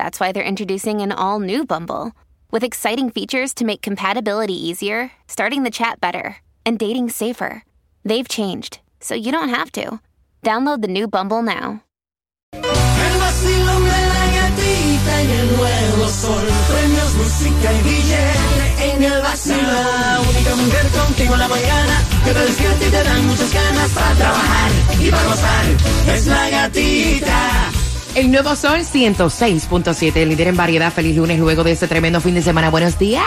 that's why they're introducing an all new Bumble with exciting features to make compatibility easier, starting the chat better, and dating safer. They've changed, so you don't have to. Download the new Bumble now. Que te y te dan muchas ganas para trabajar y para gozar. Es la gatita. El nuevo sol 106.7, el líder en variedad. Feliz lunes luego de este tremendo fin de semana. Buenos días.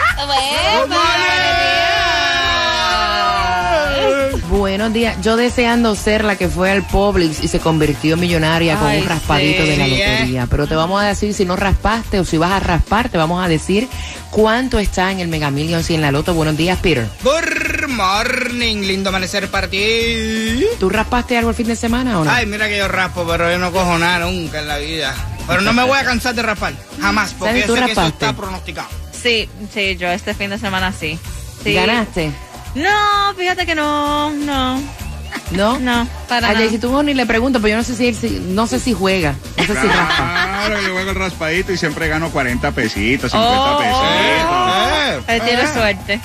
Buenos días. Yo deseando ser la que fue al Publix y se convirtió en millonaria con Ay, un raspadito de la ¿eh? lotería. Pero te vamos a decir si no raspaste o si vas a raspar, te vamos a decir cuánto está en el Mega Millions y en la Loto. Buenos días, Peter. Good morning, lindo amanecer para ti. ¿Tú raspaste algo el fin de semana o no? Ay, mira que yo raspo, pero yo no cojo nada nunca en la vida. Pero no me voy a cansar de raspar, jamás, porque Sandy, yo ¿tú sé que eso está pronosticado. Sí, sí, yo este fin de semana sí. sí. ¿Ganaste? No, fíjate que no, no, ¿No? no, para A si tú ni le pregunto, pero yo no sé si, él- si- no sé si juega, no sé si raspa. Claro, yo juego el raspadito y siempre gano 40 pesitos, 50 Oh, pesitos. Eh, tiene suerte.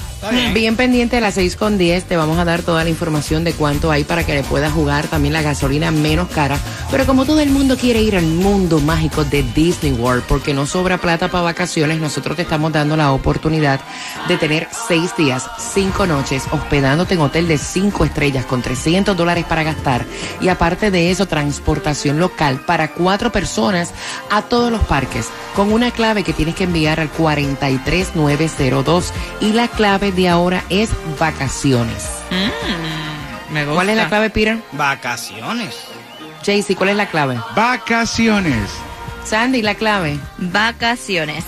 Bien pendiente a las 6 con 10, te vamos a dar toda la información de cuánto hay para que le puedas jugar también la gasolina menos cara. Pero como todo el mundo quiere ir al mundo mágico de Disney World porque no sobra plata para vacaciones, nosotros te estamos dando la oportunidad de tener 6 días, 5 noches, hospedándote en hotel de 5 estrellas con 300 dólares para gastar. Y aparte de eso, transportación local para 4 personas a todos los parques con una clave que tienes que enviar al 43902 y la clave de ahora es vacaciones. Me gusta. ¿Cuál es la clave, Peter? Vacaciones. Jaycee, ¿cuál es la clave? Vacaciones. Sandy, la clave. Vacaciones.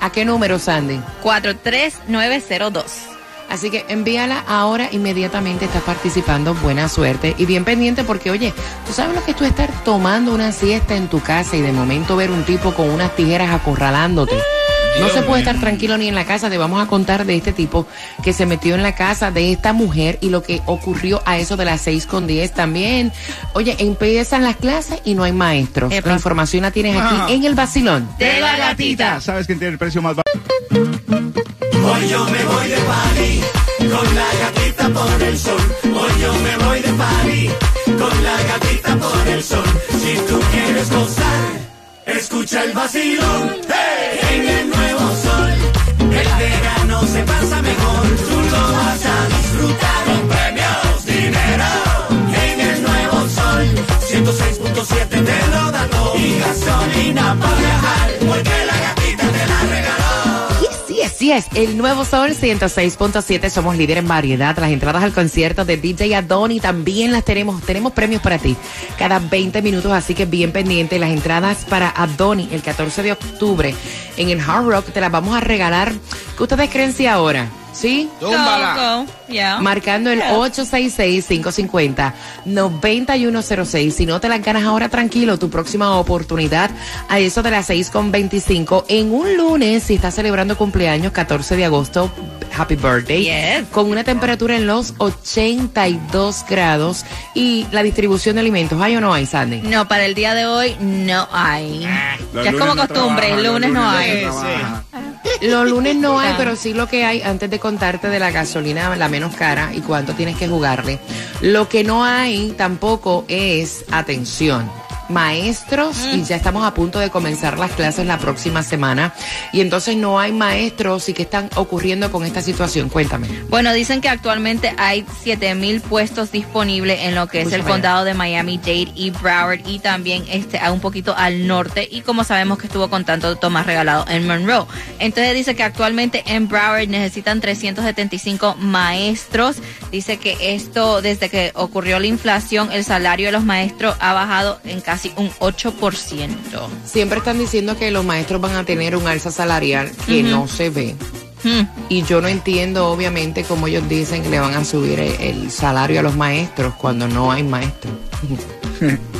¿A qué número, Sandy? 43902. Así que envíala ahora inmediatamente, estás participando, buena suerte y bien pendiente porque oye, tú sabes lo que es tú estar tomando una siesta en tu casa y de momento ver un tipo con unas tijeras acorralándote. No se puede estar tranquilo ni en la casa, te vamos a contar de este tipo que se metió en la casa de esta mujer y lo que ocurrió a eso de las 6 con 10 también. Oye, empiezan las clases y no hay maestros. Epa. La información la tienes aquí en el vacilón. De la gatita. ¿Sabes quién tiene el precio más bajo? Hoy yo me voy de party con la gatita por el sol. Hoy yo me voy de party con la gatita por el sol. Si tú quieres gozar, escucha el vacilón. En el nuevo sol, el verano se pasa mejor. Tú lo vas a disfrutar con premios, dinero. En el nuevo sol, 106.7 te lo. Y gasolina para viajar, porque así es. El nuevo Sol 106.7. Somos líder en variedad. Las entradas al concierto de DJ Adoni también las tenemos. Tenemos premios para ti cada 20 minutos, así que bien pendiente. Las entradas para Adoni el 14 de octubre en el Hard Rock te las vamos a regalar. ¿Qué ustedes creen si ahora? ¿Sí? Go, go. Yeah. Marcando el 866-550-9106. Si no te las ganas ahora, tranquilo, tu próxima oportunidad a eso de las 6.25 en un lunes, si estás celebrando cumpleaños, 14 de agosto, happy birthday, Yes. con una temperatura en los 82 grados y la distribución de alimentos, ¿hay o no hay, Sandy? No, para el día de hoy no hay. Los ya es como no costumbre, el lunes no hay. Los lunes no hay, pero sí lo que hay antes de contarte de la gasolina, la menos cara y cuánto tienes que jugarle. Lo que no hay tampoco es atención. Maestros y ya estamos a punto de comenzar las clases la próxima semana y entonces no hay maestros y qué están ocurriendo con esta situación. Cuéntame. Bueno, dicen que actualmente hay 7000 puestos disponibles en lo que es el condado de Miami-Dade y Broward y también este a un poquito al norte y como sabemos que estuvo con tanto Tomás regalado en Monroe. Entonces dice que actualmente en Broward necesitan 375 maestros. Dice que esto desde que ocurrió la inflación el salario de los maestros ha bajado en casi un 8%. Siempre están diciendo que los maestros van a tener un alza salarial que no se ve. Hmm. Y yo no entiendo, obviamente, cómo ellos dicen que le van a subir el, el salario a los maestros cuando no hay maestros.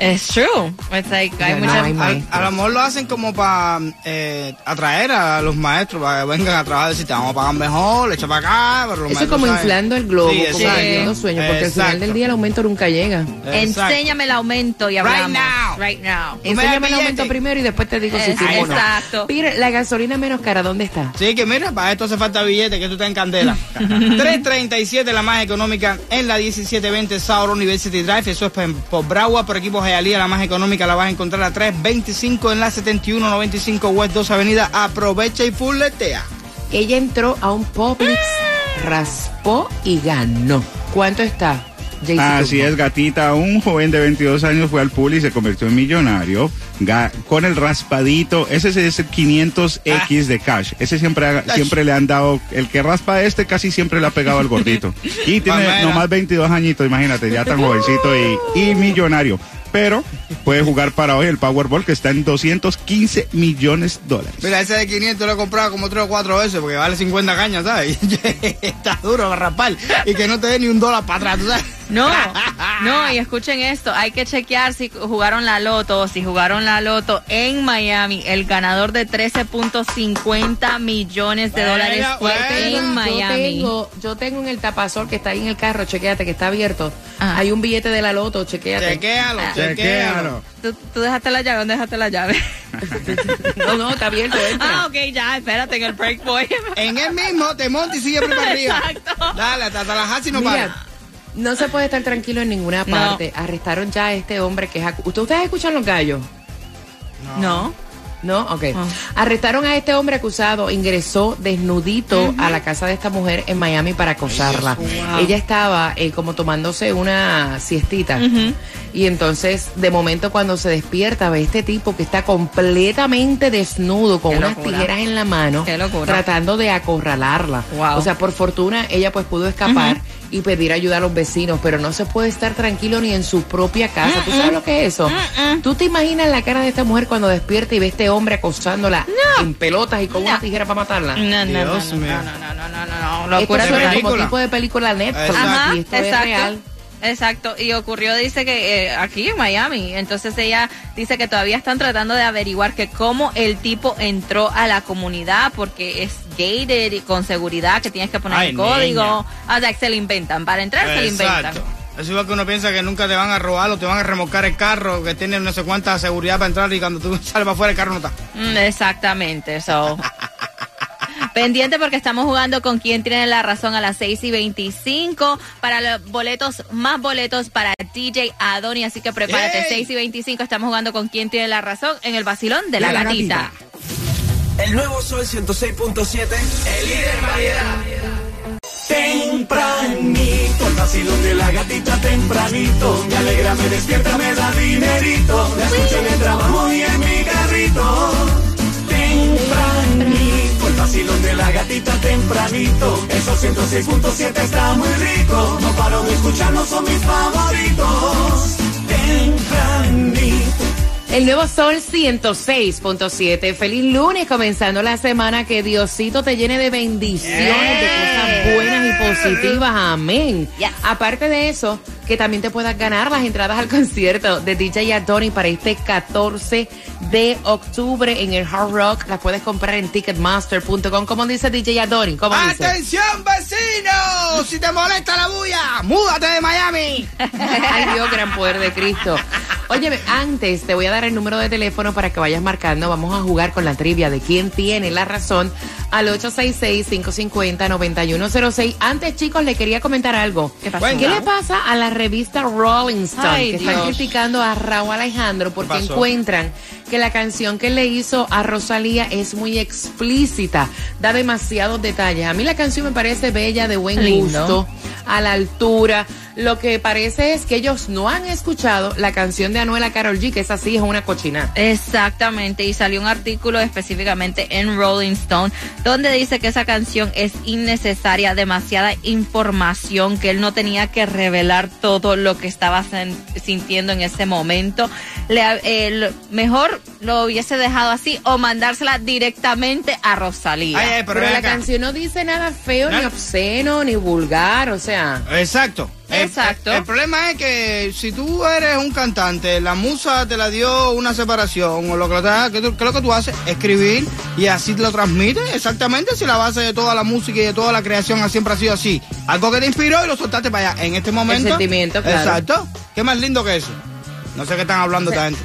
It's true. It's like, hay no mucha- hay A, lo mejor lo hacen como para atraer a los maestros, para que vengan a trabajar, decir, te vamos a pagar mejor, le echa para acá. Pero los Eso es como saben. inflando el globo, Sí, como sueños, porque al final del día el aumento nunca llega. Exacto. Enséñame el aumento y Right hablamos. now. Right now. Me das Enséñame el billete. aumento primero y después te digo si Es- sí o no. exacto. Mira, la gasolina menos cara, ¿dónde está? Sí, que mira, para esto hace falta billete, que tú estás en candela. 337 la más económica en la 1720 South University Drive. Eso es por, Broward, por equipos Hialeah, la más económica la vas a encontrar a 325 en la 7195 West 2 Avenida. Aprovecha y fulletea. Ella entró a un Publix, raspó y ganó. ¿Cuánto está? Así es, gatita. Un joven de 22 años fue al pool y se convirtió en millonario con el raspadito. Ese es el 500X de cash. Ese siempre, ha- siempre le han dado. El que raspa este casi siempre le ha pegado al gordito. Y tiene Mamera. nomás 22 añitos, imagínate, ya tan jovencito y, y millonario. Pero puede jugar para hoy el Powerball que está en 215 millones de dólares. Mira, ese de 500 lo he comprado como 3 o 4 veces porque vale 50 cañas, ¿sabes? Está duro rapar y que no te dé ni un dólar para atrás, ¿tú sabes? No, no, y escuchen esto, hay que chequear si jugaron la loto, si jugaron la loto en Miami, el ganador de 13.50 millones de Bueno, dólares fue bueno. en Yo Miami. tengo, yo tengo en el tapazol que está ahí en el carro, chequéate que está abierto. Ajá. Hay un billete de la loto, chequéate. Chequéalo, chequéalo. Chequéalo. ¿Tú, tú dejaste la llave, ¿dónde dejaste la llave? No, no, está abierto, entra. ah, ok, ya, espérate, en el break voy. En él mismo te monta y sigue para arriba. Exacto. Dale, hasta, la Hasi no Mira, para. no se puede estar tranquilo en ninguna No. parte. Arrestaron ya a este hombre que es... acu- ¿Usted- ¿Ustedes escuchan los gallos? No. ¿No? Ok. Arrestaron a este hombre acusado, ingresó desnudito a la casa de esta mujer en Miami para acosarla. Ella estaba eh, como tomándose una siestita. Y entonces, de momento, cuando se despierta, ve este tipo que está completamente desnudo, con Qué unas locura. tijeras en la mano, tratando de acorralarla. Wow. O sea, por fortuna, ella pues pudo escapar y pedir ayuda a los vecinos, pero no se puede estar tranquilo ni en su propia casa. ¿Tú sabes lo que es eso? ¿Tú te imaginas la cara de esta mujer cuando despierta y ve a este hombre acosándola en pelotas y con una tijera para matarla? No, no, no, Dios no, mío. no, no, no, no, no, no, Esto suena como película. tipo de película Netflix Exacto. y esto es real. Exacto, y ocurrió, dice que eh, aquí en Miami, entonces ella dice que todavía están tratando de averiguar que cómo el tipo entró a la comunidad, porque es gated y con seguridad, que tienes que poner Ay, el código, niña. o sea, que se lo inventan, para entrar se lo inventan. Exacto. Es igual que uno piensa que nunca te van a robar o te van a remolcar el carro, que tiene no sé cuánta seguridad para entrar y cuando tú sales para afuera el carro no está. Mm, Exactamente, so. Pendiente porque estamos jugando con quien tiene la razón a las 6 y 25 para los boletos, más boletos para DJ Adoni. Así que prepárate, ¡Ey! 6 y 25 estamos jugando con quien tiene la razón en el vacilón de la, De la gatita. El nuevo Sol 106.7. El líder variedad. Tempranito, el vacilón de la gatita tempranito. Me alegra, me despierta, me da dinerito. La escucho en el trabajo y en mi carrito. Tempranito, el vacilón de la gatita tempranito. Esos 106.7 está muy rico. No paro de escucharlo, son mis favoritos. Tempranito. El nuevo Sol 106.7. Feliz lunes, comenzando la semana. Que Diosito te llene de bendiciones, de cosas buenas y positivas. Amén. Yes. Aparte de eso, que también te puedas ganar las entradas al concierto de DJ Adoni para este 14 de octubre en el Hard Rock. Las puedes comprar en ticketmaster.com. ¿Cómo dice DJ Adoni? ¿Cómo dice? ¡Atención, vecino! Si te molesta la bulla, múdate de Miami. Ay Dios, gran poder de Cristo. Óyeme, antes te voy a dar el número de teléfono para que vayas marcando. Vamos a jugar con la trivia de quién tiene la razón al 866-550-9106. Antes, chicos, le quería comentar algo. ¿Qué pasó? ¿Qué le pasa a la revista Rolling Stone? Ay, que están criticando a Raúl Alejandro porque encuentran que la canción que le hizo a Rosalía es muy explícita, da demasiados detalles. A mí la canción me parece bella, de buen Lindo. gusto, a la altura. Lo que parece es que ellos no han escuchado la canción de Anuela Carol G, que es así, es una cochina. Exactamente, y salió un artículo específicamente en Rolling Stone donde dice que esa canción es innecesaria, demasiada información, que él no tenía que revelar todo lo que estaba sintiendo en ese momento. Le, eh, lo- mejor lo hubiese dejado así o mandársela directamente a Rosalía. Ay, ay, pero, la acá. canción no dice nada feo, ni No. obsceno, ni vulgar, o sea... Exacto. El- Exacto. El, el problema es que si tú eres un cantante, la musa te la dio una separación o lo que, te- que, tú- que lo que tú haces, escribir y así te lo transmites. Exactamente, si la base de toda la música y de toda la creación siempre ha sido así. Algo que te inspiró y lo soltaste para allá. En este momento. sentimiento, claro. Exacto. ¿Qué más lindo que eso? No sé qué están hablando esta gente.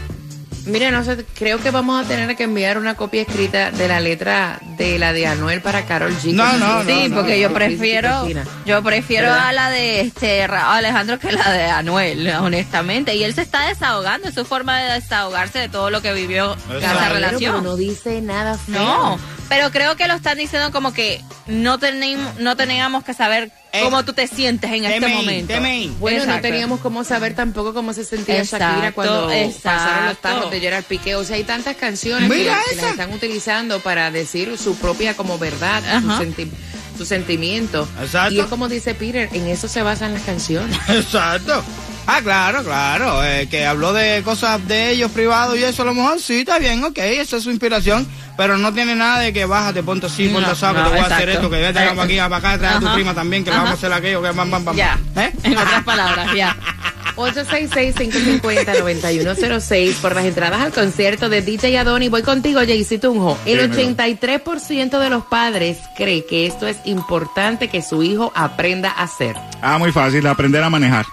Mira, no sé, creo que vamos a tener que enviar una copia escrita de la letra de la de Anuel para Carol G. No, no, sí, no, porque no, yo no, prefiero, yo prefiero ¿Verdad? a la de este Alejandro que la de Anuel, honestamente. Y él se está desahogando, es su forma de desahogarse de todo lo que vivió en esa relación. Pero no dice nada feo. No, pero creo que lo están diciendo como que no tenemos, no teníamos que saber Eh, cómo tú te sientes en este momento. Bueno, no teníamos cómo saber tampoco cómo se sentía Exacto, Shakira cuando pasaron los tarros de Gerard Piqué. O sea, hay tantas canciones que, que las están utilizando para decir su propia como verdad, su, Ajá. senti- su sentimiento. Exacto. Y es como dice Peter, en eso se basan las canciones. Exacto. Ah, claro, claro. eh, que habló de cosas de ellos privados y eso a lo mejor sí, está bien, ok, esa es su inspiración. Pero no tiene nada de que bájate, ponte así, ponte No, así, que no, te voy a hacer esto, que vete para aquí, para acá, trae a tu prima también, que le Ajá. vamos a hacer aquello, que bam, bam, bam. Ya, ¿Eh? en otras palabras, ya. 866-550-9106 por las entradas al concierto de DJ Adoni. Voy contigo, Jaycee Tunjo. El Dímelo. 83% de los padres cree que esto es importante que su hijo aprenda a hacer. Ah, muy fácil, aprender a manejar.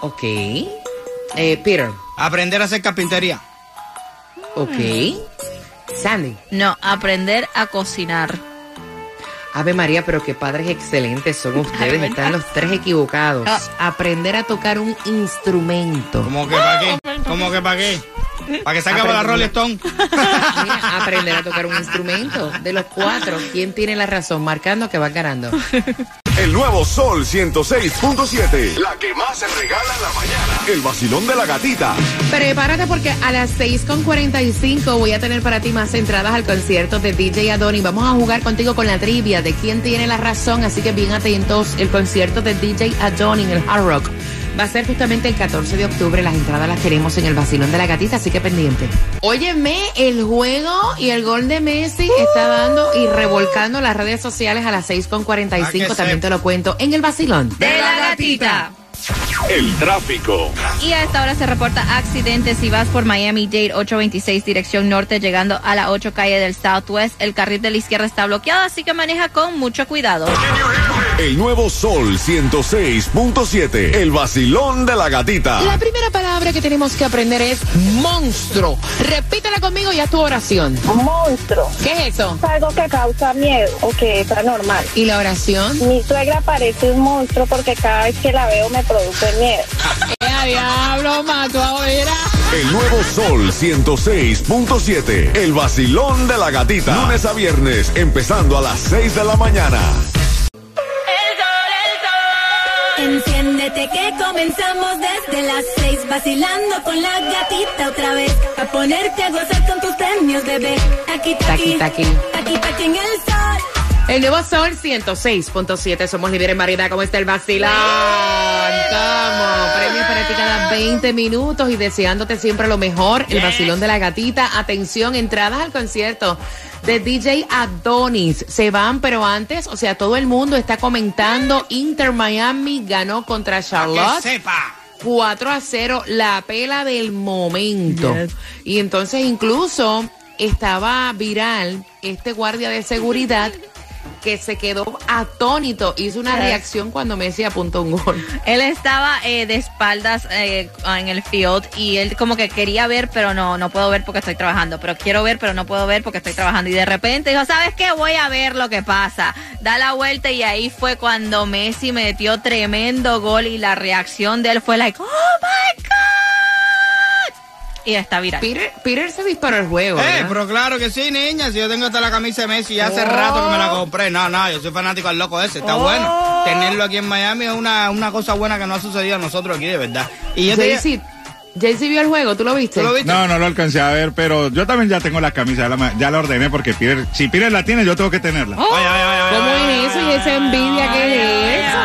Ok. Eh, Peter. Aprender a hacer carpintería. Ok. Sandy. No, aprender a cocinar. Ave María, pero qué padres excelentes son ustedes. Están los tres equivocados. Ah. Aprender a tocar un instrumento. ¿Cómo que para qué? ¿Cómo que para qué? Para que salga para la Rolling Stone. Mira, aprender a tocar un instrumento. De los cuatro, ¿quién tiene la razón? Marcando que va ganando. El nuevo Sol 106.7. La que más se regala en la mañana. El vacilón de la gatita. Prepárate porque a las 6.45 voy a tener para ti más entradas al concierto de DJ Adoni. Vamos a jugar contigo con la trivia de quién tiene la razón, así que bien atentos. El concierto de DJ Adoni en el Hard Rock va a ser justamente el 14 de octubre. Las entradas las tenemos en el vacilón de la gatita, así que pendiente. Óyeme, el juego y el gol de Messi está dando y revolcando las redes sociales a las Ah, que 6.45. También sepa. te lo cuento en el vacilón. De la gatita. El tráfico. Y a esta hora se reporta accidente si vas por Miami Dade 826 dirección norte llegando a la 8 calle del Southwest. El carril de la izquierda está bloqueado, así que maneja con mucho cuidado. El nuevo Sol 106.7. El vacilón de la gatita. La primera palabra que tenemos que aprender es monstruo. Repítela conmigo y haz tu oración. Monstruo. ¿Qué es eso? Es algo que causa miedo o que es anormal. ¿Y la oración? Mi suegra parece un monstruo porque cada vez que la veo me produce miedo. ¡Eh, diablo, mato ahora! El nuevo Sol 106.7. El vacilón de la gatita. Lunes a viernes, empezando a las 6 de la mañana. Enciéndete que comenzamos desde las seis vacilando con la gatita otra vez a ponerte a gozar con tus premios bebé aquí Taqui, taqui taqui. taqui en el sol El nuevo Sol 106.7. Somos líderes en variedad. ¿Cómo está el vacilón? 20 minutos y deseándote siempre lo mejor. El vacilón de la gatita. Atención, entradas al concierto de DJ Adonis. Se van, pero antes, o sea, todo el mundo está comentando. Inter Miami ganó contra Que Charlotte. sepa. 4 a 0, la pela del momento. Y entonces incluso estaba viral este guardia de seguridad que se quedó atónito. Hizo una reacción cuando Messi apuntó un gol. Él estaba eh, de espaldas eh, en el field y él como que quería ver, pero no, no puedo ver porque estoy trabajando. Pero quiero ver, pero no puedo ver porque estoy trabajando. Y de repente dijo, ¿sabes qué? Voy a ver lo que pasa. Da la vuelta y ahí fue cuando Messi metió tremendo gol y la reacción de él fue like, ¡Oh my God! Y está viral. Peter, Peter se disparó el juego. Eh, pero claro que sí, niña. Si yo tengo hasta la camisa de Messi, ya hace rato que me la compré. No, no, yo soy fanático al loco ese. Está Oh. bueno. Tenerlo aquí en Miami es una, una cosa buena que no ha sucedido a nosotros aquí, de verdad. Y yo te Jaycee, vio el juego, ¿tú lo viste? ¿Tú lo viste? No, no lo alcancé a ver, pero yo también ya tengo la camisa, ya la, ya la ordené porque Peter, si Peter la tiene, yo tengo que tenerla. Oye, oye, oye, ¿Cómo es eso y esa envidia que es eso?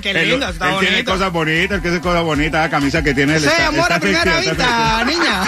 Qué Él- lindo, él, está tiene bonito. cosas bonitas, él que hace cosas bonitas, la camisa que tiene él Sí, está, amor está a primera está vista, niña.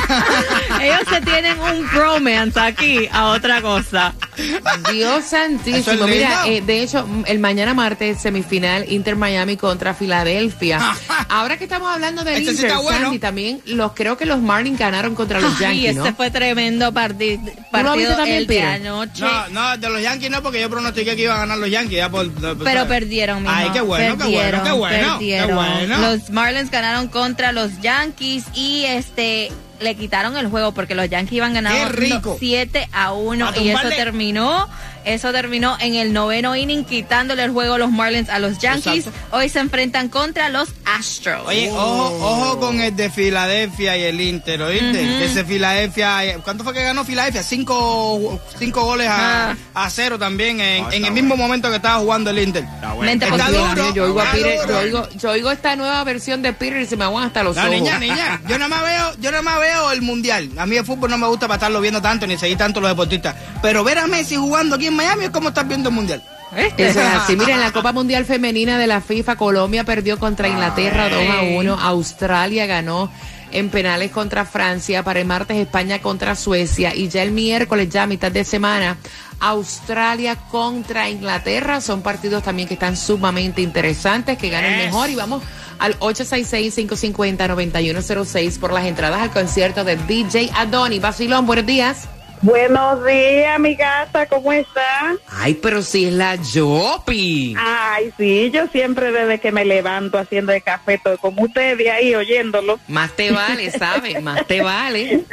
Ellos se tienen un bromance aquí a otra cosa. Dios santísimo. es Mira, eh, de hecho, el mañana martes, semifinal Inter Miami contra Filadelfia. Ahora que estamos hablando del Este sí Inter, bueno. Sandy, también los creo que los Marlins ganaron contra los Yankees, ese ¿no? fue tremendo parti- lo viste partido también, el de anoche. No, no, de los Yankees no, porque yo pronostiqué que iban a ganar los Yankees. Ya por, por- Pero perdieron, mijo. Ay, qué bueno, qué bueno, qué bueno. Qué bueno. Los Marlins ganaron contra los Yankees y este le quitaron el juego porque los Yankees iban ganando Qué rico. 7 a 1 A y eso terminó eso terminó en el noveno inning quitándole el juego a los Marlins a los Yankees. Exacto. Hoy se enfrentan contra los Astros. Oye, ojo, ojo con el de Filadelfia y el Inter, ¿oíste? Que Ese Filadelfia, eh, ¿cuánto fue que ganó Filadelfia? Cinco, cinco goles a, Ah. a cero también en, Ah, el mismo bueno. momento que estaba jugando el Inter. Está bueno. Mente Está duro. Yo oigo, a Peter- yo, oigo, yo oigo esta nueva versión de Peter y se me aguan hasta los No, ojos. niña, niña, yo nada más veo, yo nada más veo el mundial. A mí el fútbol no me gusta para estarlo viendo tanto ni seguir tanto los deportistas. Pero ver a Messi jugando aquí en Miami es como estar viendo el mundial. Eso es así. Mira, en la Copa Mundial Femenina de la FIFA, Colombia perdió contra Inglaterra 2 a 1. Australia ganó en penales contra Francia. Para el martes, España contra Suecia. Y ya el miércoles, ya a mitad de semana, Australia contra Inglaterra. Son partidos también que están sumamente interesantes, que ganan mejor. Y vamos al 866-550-9106 por las entradas al concierto de DJ Adoni. Basilón, buenos días. Buenos días, mi gata, ¿cómo está? Ay, pero si es la Yopi. Ay, sí, yo siempre desde que me levanto haciendo el café, estoy como ustedes ahí oyéndolo. Más te vale, ¿sabes? Más te vale.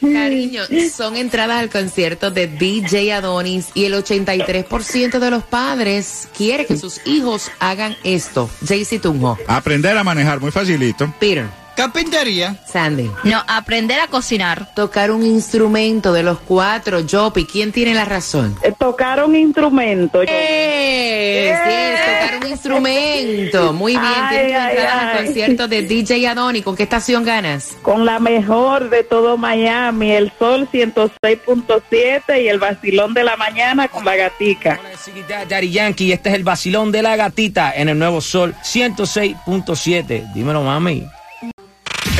Cariño, son entradas al concierto de DJ Adonis y el 83% de los padres quiere que sus hijos hagan esto. Jaycee Tunjo, Aprender a manejar, muy facilito. Peter, Carpintería. Sandy. No, aprender a cocinar. Tocar un instrumento de los cuatro, Jopi, ¿quién tiene la razón? Eh, Tocar un instrumento. yo- Es, es, tocar un instrumento. Muy bien, Ay, tienes ay, al concierto de DJ Adonis. ¿Con qué estación ganas? Con la mejor de todo Miami, el Sol 106.7 y el Vacilón de la Mañana con la gatica. Hola, Daddy Yankee. Este es el vacilón de la gatita en el nuevo Sol 106.7. Dímelo, mami.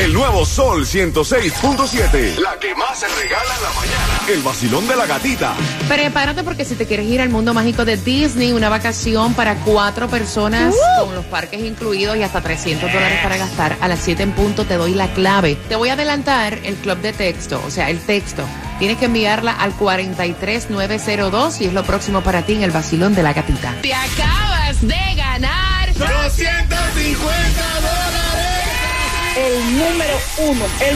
El nuevo Sol 106.7. La que más se regala en la mañana. El vacilón de la gatita. Prepárate porque si te quieres ir al mundo mágico de Disney, una vacación para cuatro personas con los parques incluidos y hasta 300 dólares para gastar, a las 7 en punto te doy la clave. Te voy a adelantar el club de texto, o sea, el texto. Tienes que enviarla al 43902 y es lo próximo para ti en el vacilón de la gatita. Te acabas de ganar 250 dólares. El número uno,